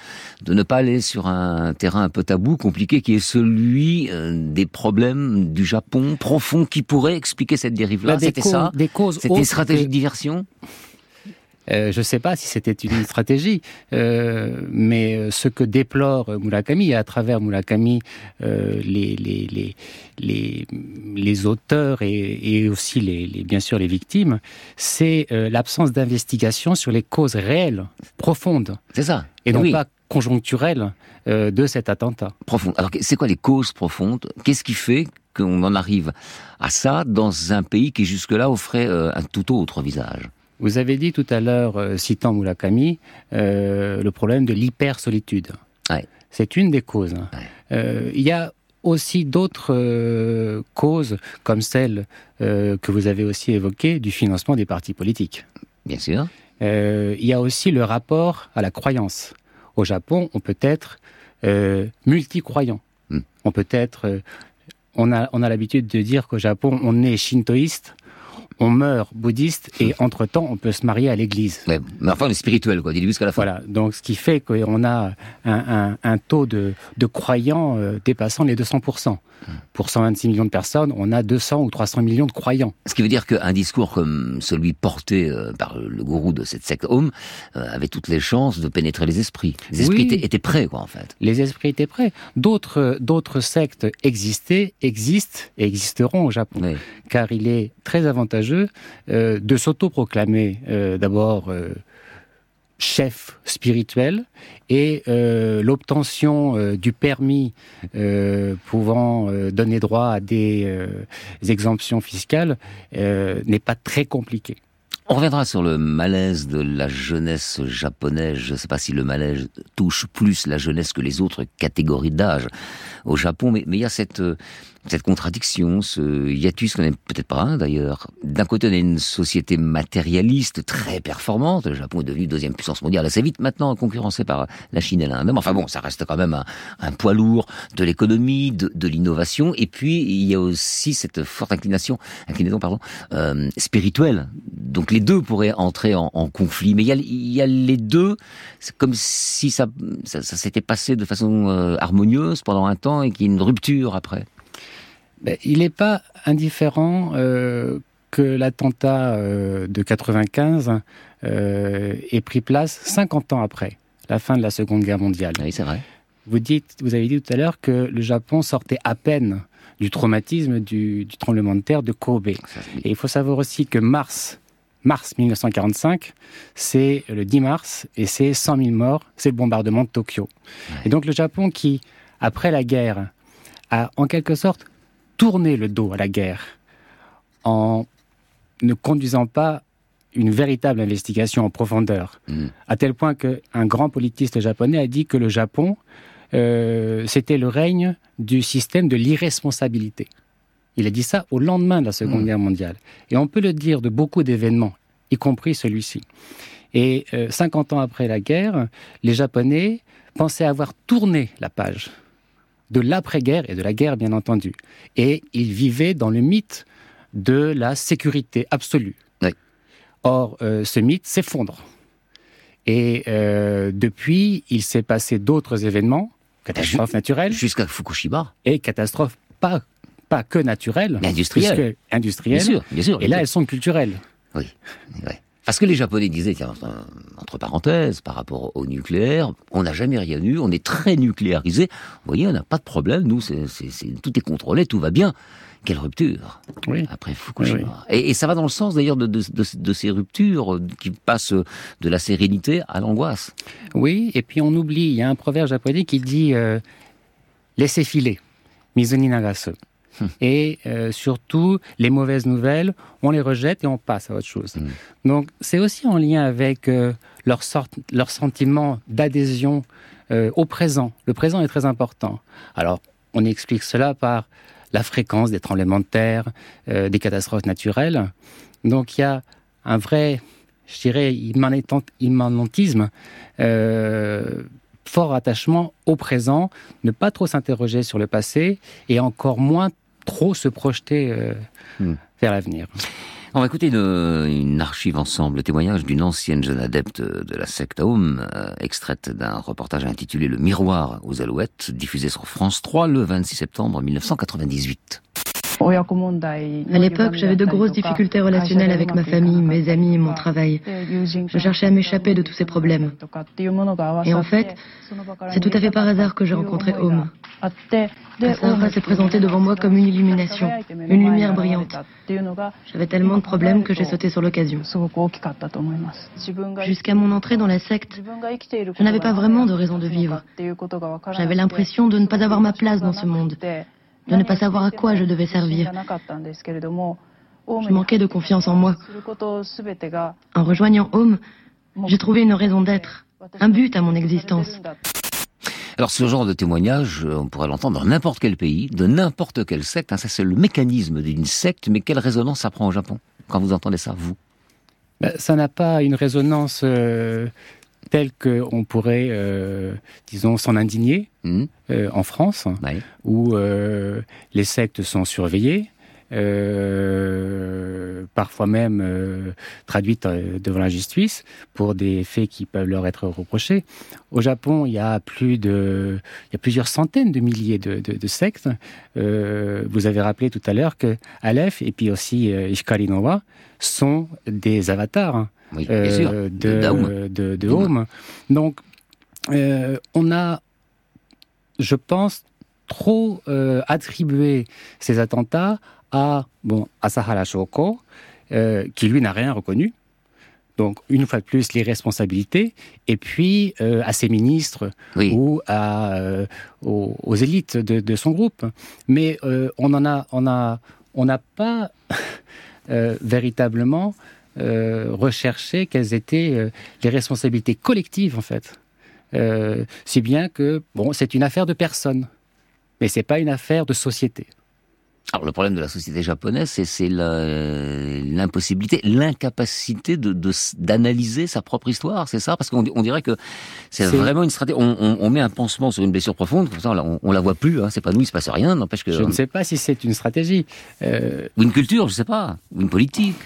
de ne pas aller sur un terrain un peu tabou, compliqué, qui est celui euh, des problèmes du Japon profond, qui pourrait expliquer cette dérive-là. Bah, c'était ça. Des causes. C'était une stratégie de diversion. Euh, je ne sais pas si c'était une stratégie, euh, mais ce que déplore Murakami, et à travers Murakami, euh, les, les, les, les, les auteurs et, et aussi les, les, bien sûr les victimes, c'est euh, l'absence d'investigation sur les causes réelles, profondes. C'est ça. Et non pas conjoncturelles euh, de cet attentat. Profond. Alors, c'est quoi les causes profondes? Qu'est-ce qui fait qu'on en arrive à ça dans un pays qui jusque-là offrait un tout autre visage? Vous avez dit tout à l'heure, euh, citant Murakami, euh, le problème de l'hyper-solitude. C'est une des causes. Euh, il y a aussi d'autres euh, causes, comme celle que vous avez aussi évoquée, du financement des partis politiques. Bien sûr. il y a aussi le rapport à la croyance. Au Japon, on peut être multi-croyant. Hmm. On peut être... on a, on a l'habitude de dire qu'au Japon, on est shintoïste, on meurt bouddhiste et entre-temps, on peut se marier à l'église. mais enfin, on est spirituel, quoi, jusqu'à la fin. Voilà, donc ce qui fait qu'on a un, taux de, croyants euh, dépassant les 200%. Pour 126 millions de personnes, on a 200 ou 300 millions de croyants. Ce qui veut dire qu'un discours comme celui porté euh, par le gourou de cette secte Home euh, avait toutes les chances de pénétrer les esprits. Les esprits étaient, prêts, quoi, en fait. Les esprits étaient prêts. D'autres, d'autres sectes existaient, existent et existeront au Japon. Car il est très avantageux avantageux de s'autoproclamer d'abord chef spirituel et euh, l'obtention euh, du permis euh, pouvant donner droit à des exemptions fiscales n'est pas très compliquée. On reviendra sur le malaise de la jeunesse japonaise. Je ne sais pas si le malaise touche plus la jeunesse que les autres catégories d'âge au Japon, mais, mais il y a cette cette contradiction, ce hiatus qu'on n'aime peut-être pas un d'ailleurs. D'un côté, on a une société matérialiste très performante. Le Japon est devenu deuxième puissance mondiale assez vite maintenant, concurrencé par la Chine et l'Inde. Enfin bon, ça reste quand même un, poids lourd de l'économie, de, l'innovation. Et puis, il y a aussi cette forte inclination, inclinaison pardon, euh, spirituelle. Donc les deux pourraient entrer en, conflit. Mais il y, a, les deux, c'est comme si ça, ça, ça s'était passé de façon euh, harmonieuse pendant un temps et qu'il y ait une rupture après. Ben, il n'est pas indifférent euh, que l'attentat euh, de 95 euh, ait pris place 50 ans après la fin de la Seconde Guerre mondiale. Oui, c'est vrai. Vous, dites, vous avez dit tout à l'heure que le Japon sortait à peine du traumatisme du, du tremblement de terre de Kobe. Et il faut savoir aussi que mars, mars 1945, c'est le 10 mars et c'est 100 000 morts, c'est le bombardement de Tokyo. Ouais. Et donc le Japon qui, après la guerre, a en quelque sorte tourner le dos à la guerre en ne conduisant pas une véritable investigation en profondeur, mmh. à tel point qu'un grand politiste japonais a dit que le Japon, euh, c'était le règne du système de l'irresponsabilité. Il a dit ça au lendemain de la Seconde mmh. Guerre mondiale. Et on peut le dire de beaucoup d'événements, y compris celui-ci. Et euh, 50 ans après la guerre, les Japonais pensaient avoir tourné la page de l'après-guerre et de la guerre, bien entendu. Et il vivait dans le mythe de la sécurité absolue. Oui. Or, euh, ce mythe s'effondre. Et euh, depuis, il s'est passé d'autres événements, catastrophes naturelles. Jusqu'à Fukushima. Et catastrophes pas, pas que naturelles. Mais industrielles. Industrielles. Bien sûr, bien sûr. Et là, elles sont culturelles. Oui, oui. Parce que les Japonais disaient, tiens, entre parenthèses, par rapport au nucléaire, on n'a jamais rien eu, on est très nucléarisé. Vous voyez, on n'a pas de problème, nous, c'est, tout est contrôlé, tout va bien. Quelle rupture oui. après Fukushima. Oui, oui. Et, et, ça va dans le sens d'ailleurs de, de, de, de, ces ruptures qui passent de la sérénité à l'angoisse. Oui, et puis on oublie, il y a un proverbe japonais qui dit euh, laissez filer, mizuni Et euh, surtout, les mauvaises nouvelles, on les rejette et on passe à autre chose. Mmh. Donc, c'est aussi en lien avec euh, leur, sorte, leur sentiment d'adhésion euh, au présent. Le présent est très important. Alors, on explique cela par la fréquence des tremblements de terre, euh, des catastrophes naturelles. Donc, il y a un vrai, je dirais, immanentisme fort attachement au présent, ne pas trop s'interroger sur le passé et encore moins trop se projeter euh, hmm. vers l'avenir. On va écouter une, une, archive ensemble, le témoignage d'une ancienne jeune adepte de la secte Aum, euh, extraite d'un reportage intitulé Le miroir aux alouettes, diffusé sur France 3 le 26 septembre 1998. À l'époque, j'avais de grosses difficultés relationnelles avec ma famille, mes amis et mon travail. Je cherchais à m'échapper de tous ces problèmes. Et en fait, c'est tout à fait par hasard que j'ai rencontré Home. Asahara s'est présenté devant moi comme une illumination, une lumière brillante. J'avais tellement de problèmes que j'ai sauté sur l'occasion. Jusqu'à mon entrée dans la secte, je n'avais pas vraiment de raison de vivre. J'avais l'impression de ne pas avoir ma place dans ce monde de ne pas savoir à quoi je devais servir. Je manquais de confiance en moi. En rejoignant Home, j'ai trouvé une raison d'être, un but à mon existence. Alors ce genre de témoignage, on pourrait l'entendre dans n'importe quel pays, de n'importe quelle secte. Hein, ça c'est le mécanisme d'une secte, mais quelle résonance ça prend au Japon quand vous entendez ça, vous? Ben, Ça n'a pas une résonance euh, telle qu'on pourrait, euh, disons, s'en indigner mmh. euh, en France, ouais. où euh, les sectes sont surveillées, parfois même traduites devant la justice pour des faits qui peuvent leur être reprochés. Au Japon, il y a plus de, il y a plusieurs centaines de milliers de, de, de sectes. Vous avez rappelé tout à l'heure que Aleph et puis aussi Ishikari no wa sont des avatars. Oui, euh, de, de, de, Home. Donc, euh, on a, je pense, trop euh, attribué ces attentats à bon, Asahara Shoko, qui lui n'a rien reconnu. Donc, une fois de plus, les responsabilités, et puis à ses ministres ou à, aux, élites de, son groupe. Mais on a, on a, on n'a pas véritablement recherché quelles étaient les responsabilités collectives, en fait. si bien que, bon, c'est une affaire de personne mais c'est pas une affaire de société. Alors le problème de la société japonaise, c'est l'impossibilité, l'incapacité d'analyser sa propre histoire, c'est ça? Parce qu'on dirait que c'est vraiment une stratégie. On, met un pansement sur une blessure profonde, comme ça on, on la voit plus. Hein, c'est pas nous, il se passe rien. N'empêche que je ne sais pas si c'est une stratégie euh, ou une culture, je sais pas, ou une politique.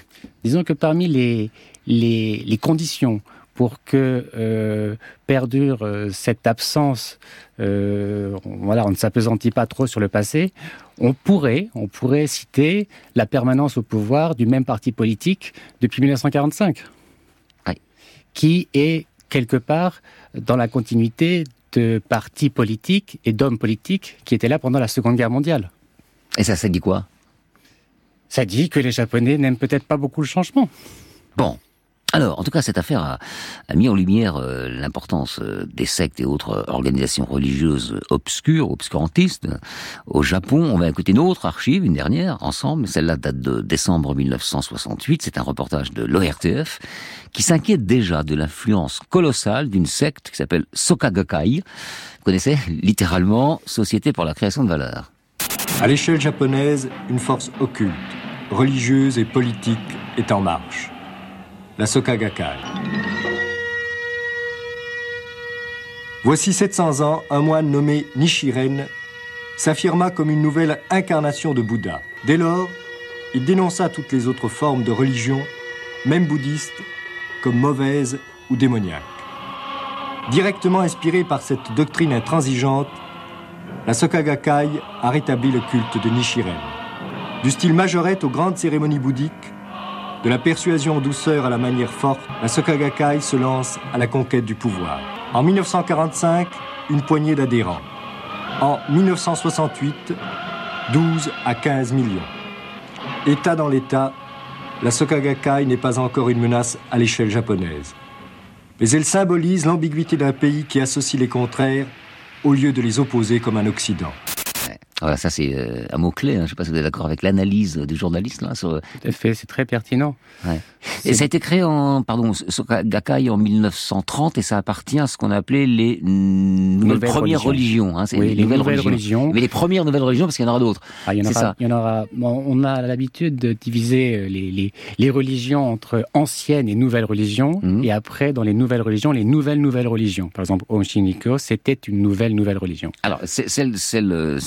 Disons que parmi les les, les conditions pour que euh, perdure euh, cette absence, euh, voilà, on ne s'apesantit pas trop sur le passé, on pourrait, on pourrait citer la permanence au pouvoir du même parti politique depuis 1945, qui est quelque part dans la continuité de partis politiques et d'hommes politiques qui étaient là pendant la Seconde Guerre mondiale. Et ça, ça dit quoi? Ça dit que les Japonais n'aiment peut-être pas beaucoup le changement. Bon, alors, en tout cas, cette affaire a, mis en lumière euh, l'importance euh, des sectes et autres organisations religieuses obscures, obscurantistes. Au Japon, on va écouter une autre archive, une dernière, ensemble. Celle-là date de décembre 1968. C'est un reportage de l'ORTF qui s'inquiète déjà de l'influence colossale d'une secte qui s'appelle Sokagakai. Vous connaissez littéralement Société pour la création de valeur. À l'échelle japonaise, une force occulte, religieuse et politique est en marche la Soka Gakkai. Voici 700 ans, un moine nommé Nishiren s'affirma comme une nouvelle incarnation de Bouddha. Dès lors, il dénonça toutes les autres formes de religion, même bouddhistes, comme mauvaises ou démoniaques. Directement inspiré par cette doctrine intransigeante, la Soka Gakkai a rétabli le culte de Nishiren. Du style majorette aux grandes cérémonies bouddhiques, de la persuasion en douceur à la manière forte, la Sokagakai se lance à la conquête du pouvoir. En 1945, une poignée d'adhérents. En 1968, 12 à 15 millions. État dans l'État, la Sokagakai n'est pas encore une menace à l'échelle japonaise. Mais elle symbolise l'ambiguïté d'un pays qui associe les contraires au lieu de les opposer comme un Occident. Voilà, ça c'est euh, un mot-clé. Hein. Je ne sais pas si vous êtes d'accord avec l'analyse du journaliste. Là, sur... Tout à fait, c'est très pertinent. Ouais. Et ça a été créé en, pardon, Gakai en 1930 et ça appartient à ce qu'on appelait les nouvelles premières religions. hein, oui, les, nouvelles, religions. Mais les premières nouvelles religions, parce qu'il y en aura d'autres. Ah, il y en aura. Ça. Il y en aura. on a l'habitude de diviser euh, les, les, les, religions entre anciennes et nouvelles religions, mhm. et après, dans les nouvelles religions, les nouvelles nouvelles religions. Par exemple, Oshiniko, c'était une nouvelle nouvelle religion. Alors, celle, celle,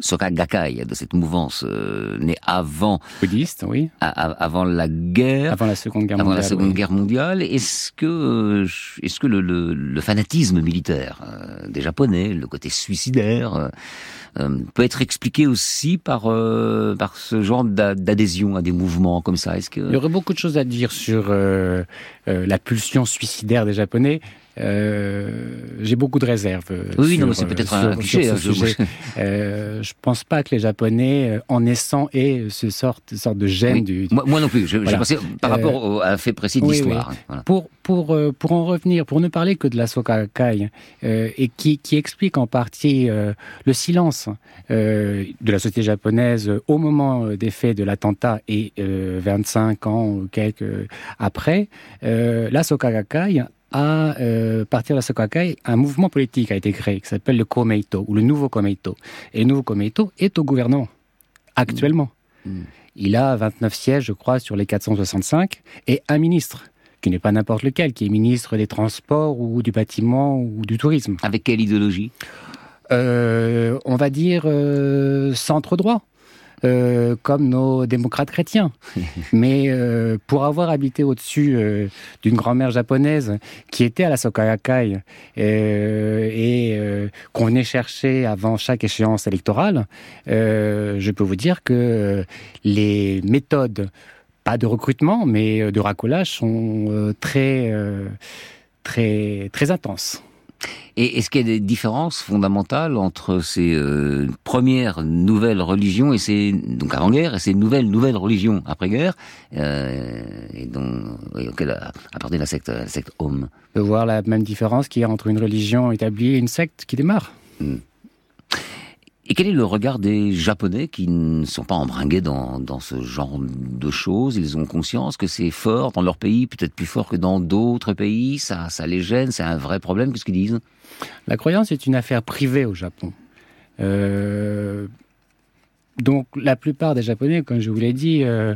Soka Gakkai de cette mouvance euh, née avant bouddhiste, oui, avant la guerre, avant la Seconde Guerre avant mondiale. la Seconde Guerre mondiale. Est-ce que euh, est-ce que le, le, le, fanatisme militaire euh, des Japonais, le côté suicidaire peut être expliqué aussi par par ce genre d'adhésion à des mouvements comme ça? Est-ce que il y aurait beaucoup de choses à dire sur la pulsion suicidaire des Japonais euh, j'ai beaucoup de réserves. Oui, sur, non, c'est peut-être un cliché. Hein, sujet. euh, je pense pas que les Japonais, euh, en naissant, aient ce sorte, sorte de gêne oui. du, du... Moi, moi, non plus. Je, voilà. pensais par rapport euh, à un fait précis de oui, l'histoire. Oui. Voilà. Pour pour euh, pour en revenir, pour ne parler que de la Sokakai euh, et qui qui explique en partie le silence de la société japonaise au moment des faits de l'attentat et 25 ans ou quelques après, la Sokakai à euh, partir de la Sokakai, un mouvement politique a été créé qui s'appelle le Komeito ou le nouveau Komeito. Et le nouveau Komeito est au gouvernement actuellement. Mmh. Mmh. Il a 29 sièges, je crois, sur les 465 et un ministre qui n'est pas n'importe lequel, qui est ministre des Transports ou du bâtiment ou du tourisme. Avec quelle idéologie? Euh, On va dire euh, centre droit euh, comme nos démocrates chrétiens. Mais euh, pour avoir habité au-dessus euh, d'une grand-mère japonaise qui était à la Sokagakai euh, et euh, qu'on venait chercher avant chaque échéance électorale, je peux vous dire que les méthodes, pas de recrutement, mais de racolage, sont très, très, très intenses. Et est-ce qu'il y a des différences fondamentales entre ces euh, premières nouvelles religions et ces donc avant-guerre et ces nouvelles nouvelles religions après-guerre euh, et dont auxquelles appartient la secte la secte Om De voir la même différence qu'il y a entre une religion établie et une secte qui démarre. Hmm. Et quel est le regard des Japonais qui ne sont pas embringués dans, ce genre de choses? Ils ont conscience que c'est fort dans leur pays, peut-être plus fort que dans d'autres pays. Ça, ça les gêne, c'est un vrai problème. Qu'est-ce qu'ils disent? La croyance est une affaire privée au Japon. Euh, donc la plupart des Japonais, comme je vous l'ai dit, euh,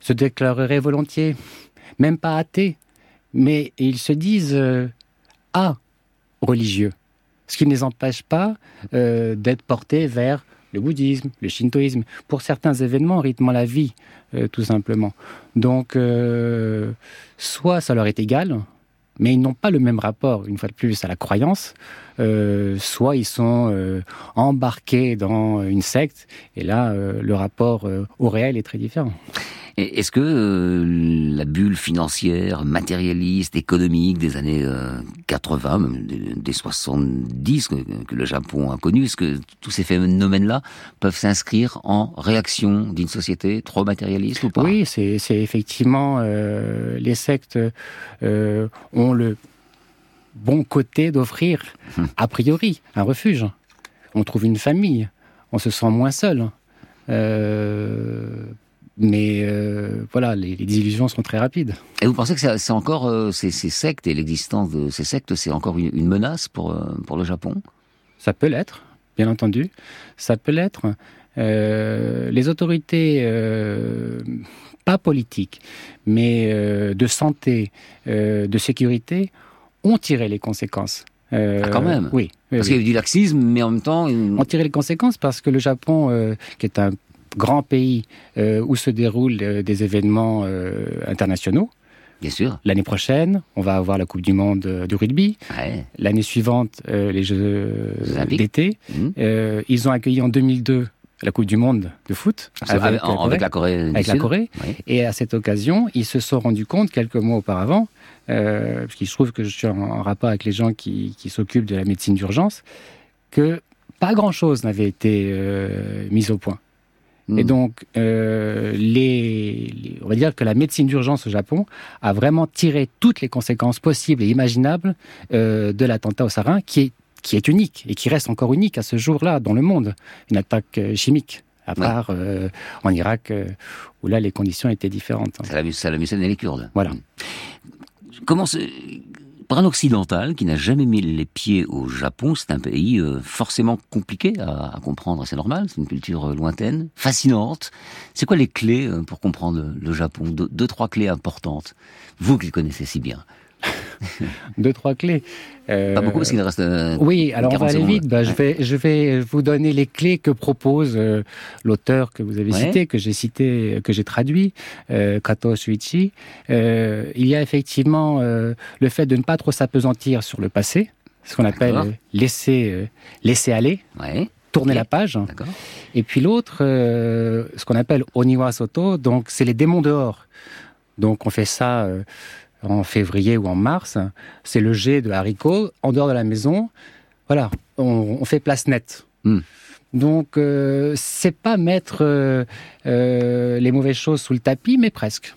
se déclareraient volontiers, même pas athées, mais ils se disent euh, ah religieux ce qui ne les empêche pas euh, d'être portés vers le bouddhisme, le shintoïsme, pour certains événements rythmant la vie, euh, tout simplement. Donc, euh, soit ça leur est égal, mais ils n'ont pas le même rapport, une fois de plus, à la croyance, soit ils sont embarqués dans une secte, et là, le rapport au réel est très différent. Est-ce que euh, la bulle financière, matérialiste, économique des années 80, euh, des, 70 que, le Japon a connu, est-ce que tous ces phénomènes-là peuvent s'inscrire en réaction d'une société trop matérialiste ou pas? Oui, c'est effectivement euh, les sectes ont le bon côté d'offrir a priori un refuge. On trouve une famille, on se sent moins seul. Mais euh, voilà, les, les, désillusions sont très rapides. Et vous pensez que c'est encore euh, ces, ces, sectes et l'existence de ces sectes, c'est encore une, une, menace pour, euh, pour le Japon? Ça peut l'être, bien entendu. Ça peut l'être. Les autorités, pas politiques, mais de santé, de sécurité, ont tiré les conséquences. Euh, ah, quand même Oui. Parce qu'il y a eu du laxisme, mais en même temps... Ils... ont tiré les conséquences parce que le Japon, euh, qui est un grand pays euh, où se déroulent euh, des événements euh, internationaux. Bien sûr. L'année prochaine, on va avoir la Coupe du Monde du rugby. Ouais. L'année suivante, les Jeux d'été. Mmh. ils ont accueilli en 2002 la Coupe du Monde de foot avec, avec, la Corée. Avec la Corée, avec la Corée. Oui. Et à cette occasion, ils se sont rendus compte quelques mois auparavant, euh, parce qu'il se trouve que je suis en, en rapport avec les gens qui, qui s'occupent de la médecine d'urgence, que pas grand-chose n'avait été euh, mis au point. Hmm. Et donc, euh, les, les, on va dire que la médecine d'urgence au Japon a vraiment tiré toutes les conséquences possibles et imaginables euh, de l'attentat au sarin, qui est, qui est unique et qui reste encore unique à ce jour-là dans le monde. Une attaque euh, chimique, à part ouais. euh, en Irak, euh, où là les conditions étaient différentes. Saddam Hussein et les Kurdes. Voilà. Comment pour un occidental qui n'a jamais mis les pieds au Japon, c'est un pays euh, forcément compliqué à, comprendre, c'est normal, c'est une culture euh, lointaine, fascinante. C'est quoi les clés euh, pour comprendre le, le Japon? Deux, deux, trois clés importantes, vous qui le connaissez si bien. deux trois clés. Euh... Pas beaucoup parce qu'il reste. Euh, oui, alors on va aller vite. Bah, je vais je vais vous donner les clés que propose euh, l'auteur que vous avez ouais. cité, que j'ai cité, que j'ai traduit, euh, Kato Shuichi. il y a effectivement le fait de ne pas trop s'apesantir sur le passé, ce qu'on appelle laisser laisser aller. Ouais tourner okay. la page. Et puis l'autre, euh, ce qu'on appelle Oniwa Soto, donc c'est les démons dehors. Donc on fait ça euh, en février ou en mars. C'est le jet de haricots en dehors de la maison. Voilà, on, on fait place nette. Mm. Donc euh, c'est pas mettre euh, les mauvaises choses sous le tapis, mais presque.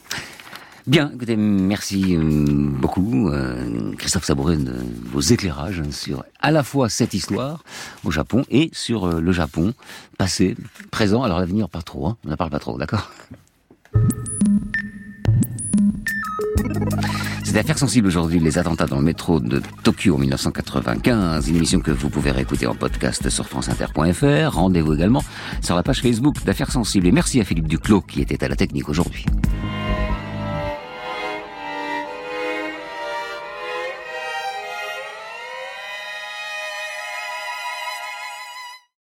Bien, écoutez, merci beaucoup, euh, Christophe Sabouret, de vos éclairages sur à la fois cette histoire au Japon et sur euh, le Japon passé, présent, alors l'avenir pas trop, hein, on n'en parle pas trop, d'accord? C'est affaire sensible aujourd'hui, les attentats dans le métro de Tokyo en 1995, une émission que vous pouvez réécouter en podcast sur franceinter.fr. Rendez-vous également sur la page Facebook d'affaires sensibles. Et merci à Philippe Duclos qui était à la technique aujourd'hui.